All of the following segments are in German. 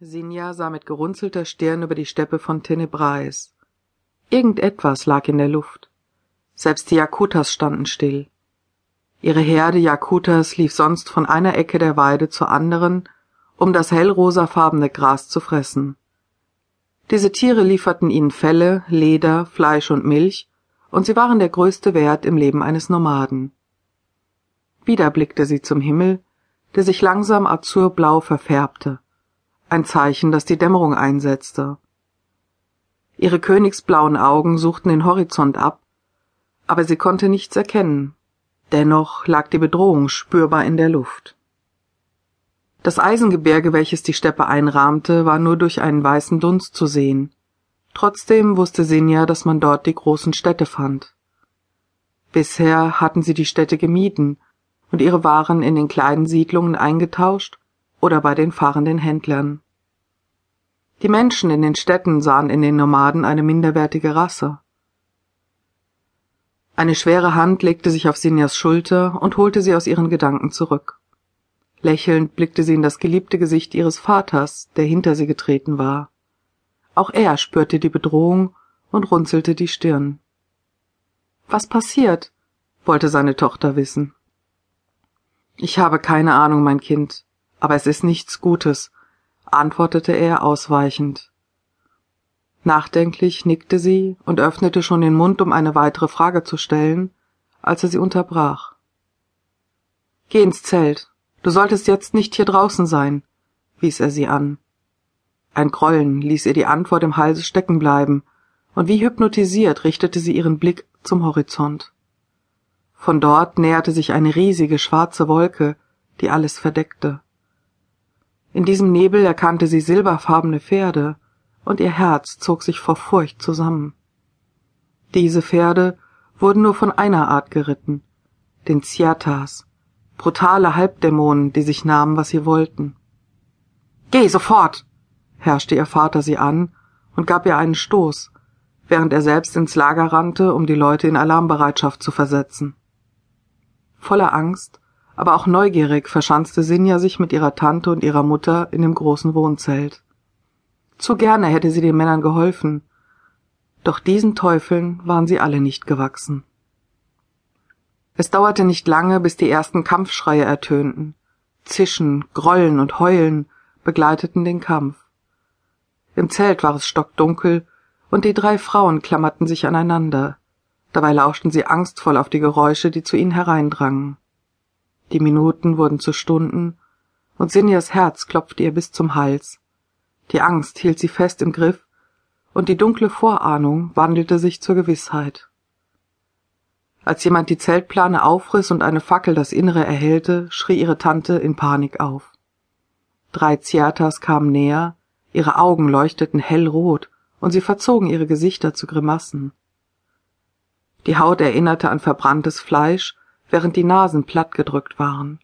Sinja sah mit gerunzelter Stirn über die Steppe von Tenebrais. Irgendetwas lag in der Luft. Selbst die Jakutas standen still. Ihre Herde Jakutas lief sonst von einer Ecke der Weide zur anderen, um das hellrosafarbene Gras zu fressen. Diese Tiere lieferten ihnen Felle, Leder, Fleisch und Milch, und sie waren der größte Wert im Leben eines Nomaden. Wieder blickte sie zum Himmel, der sich langsam azurblau verfärbte ein Zeichen, dass die Dämmerung einsetzte. Ihre königsblauen Augen suchten den Horizont ab, aber sie konnte nichts erkennen. Dennoch lag die Bedrohung spürbar in der Luft. Das Eisengebirge, welches die Steppe einrahmte, war nur durch einen weißen Dunst zu sehen. Trotzdem wusste Sinja, dass man dort die großen Städte fand. Bisher hatten sie die Städte gemieden und ihre Waren in den kleinen Siedlungen eingetauscht oder bei den fahrenden Händlern. Die Menschen in den Städten sahen in den Nomaden eine minderwertige Rasse. Eine schwere Hand legte sich auf Sinjas Schulter und holte sie aus ihren Gedanken zurück. Lächelnd blickte sie in das geliebte Gesicht ihres Vaters, der hinter sie getreten war. Auch er spürte die Bedrohung und runzelte die Stirn. Was passiert? wollte seine Tochter wissen. Ich habe keine Ahnung, mein Kind, aber es ist nichts Gutes, antwortete er ausweichend. Nachdenklich nickte sie und öffnete schon den Mund, um eine weitere Frage zu stellen, als er sie unterbrach. Geh ins Zelt. Du solltest jetzt nicht hier draußen sein, wies er sie an. Ein Grollen ließ ihr die Antwort im Halse stecken bleiben, und wie hypnotisiert richtete sie ihren Blick zum Horizont. Von dort näherte sich eine riesige schwarze Wolke, die alles verdeckte. In diesem Nebel erkannte sie silberfarbene Pferde, und ihr Herz zog sich vor Furcht zusammen. Diese Pferde wurden nur von einer Art geritten, den Ziatas, brutale Halbdämonen, die sich nahmen, was sie wollten. Geh sofort! herrschte ihr Vater sie an und gab ihr einen Stoß, während er selbst ins Lager rannte, um die Leute in Alarmbereitschaft zu versetzen. Voller Angst aber auch neugierig verschanzte Sinja sich mit ihrer Tante und ihrer Mutter in dem großen Wohnzelt. Zu gerne hätte sie den Männern geholfen, doch diesen Teufeln waren sie alle nicht gewachsen. Es dauerte nicht lange, bis die ersten Kampfschreie ertönten. Zischen, Grollen und Heulen begleiteten den Kampf. Im Zelt war es stockdunkel, und die drei Frauen klammerten sich aneinander. Dabei lauschten sie angstvoll auf die Geräusche, die zu ihnen hereindrangen. Die Minuten wurden zu Stunden, und Sinjas Herz klopfte ihr bis zum Hals. Die Angst hielt sie fest im Griff, und die dunkle Vorahnung wandelte sich zur Gewissheit. Als jemand die Zeltplane aufriss und eine Fackel das Innere erhellte, schrie ihre Tante in Panik auf. Drei Ziatas kamen näher, ihre Augen leuchteten hellrot, und sie verzogen ihre Gesichter zu Grimassen. Die Haut erinnerte an verbranntes Fleisch, während die Nasen plattgedrückt waren.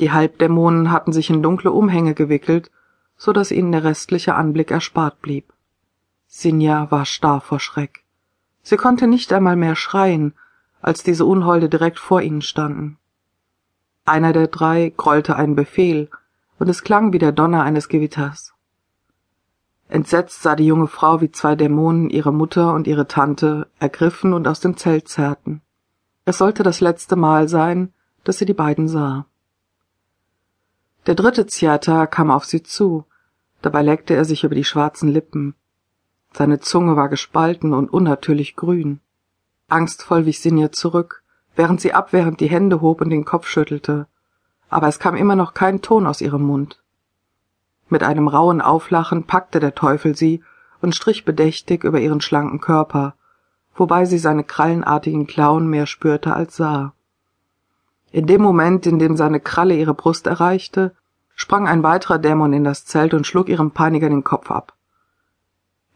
Die Halbdämonen hatten sich in dunkle Umhänge gewickelt, so dass ihnen der restliche Anblick erspart blieb. Sinja war starr vor Schreck. Sie konnte nicht einmal mehr schreien, als diese Unholde direkt vor ihnen standen. Einer der drei grollte einen Befehl, und es klang wie der Donner eines Gewitters. Entsetzt sah die junge Frau, wie zwei Dämonen ihre Mutter und ihre Tante ergriffen und aus dem Zelt zerrten. Es sollte das letzte Mal sein, dass sie die beiden sah. Der dritte Ziata kam auf sie zu, dabei leckte er sich über die schwarzen Lippen. Seine Zunge war gespalten und unnatürlich grün. Angstvoll wich Sinja zurück, während sie abwehrend die Hände hob und den Kopf schüttelte, aber es kam immer noch kein Ton aus ihrem Mund. Mit einem rauen Auflachen packte der Teufel sie und strich bedächtig über ihren schlanken Körper, wobei sie seine krallenartigen Klauen mehr spürte als sah. In dem Moment, in dem seine Kralle ihre Brust erreichte, sprang ein weiterer Dämon in das Zelt und schlug ihrem Peiniger den Kopf ab.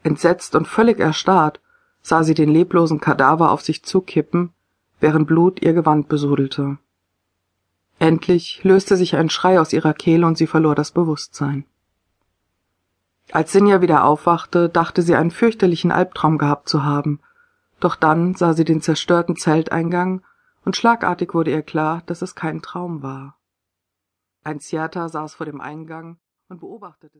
Entsetzt und völlig erstarrt sah sie den leblosen Kadaver auf sich zukippen, während Blut ihr Gewand besudelte. Endlich löste sich ein Schrei aus ihrer Kehle und sie verlor das Bewusstsein. Als Sinja wieder aufwachte, dachte sie einen fürchterlichen Albtraum gehabt zu haben, doch dann sah sie den zerstörten Zelteingang, und schlagartig wurde ihr klar, dass es kein Traum war. Ein Ziata saß vor dem Eingang und beobachtete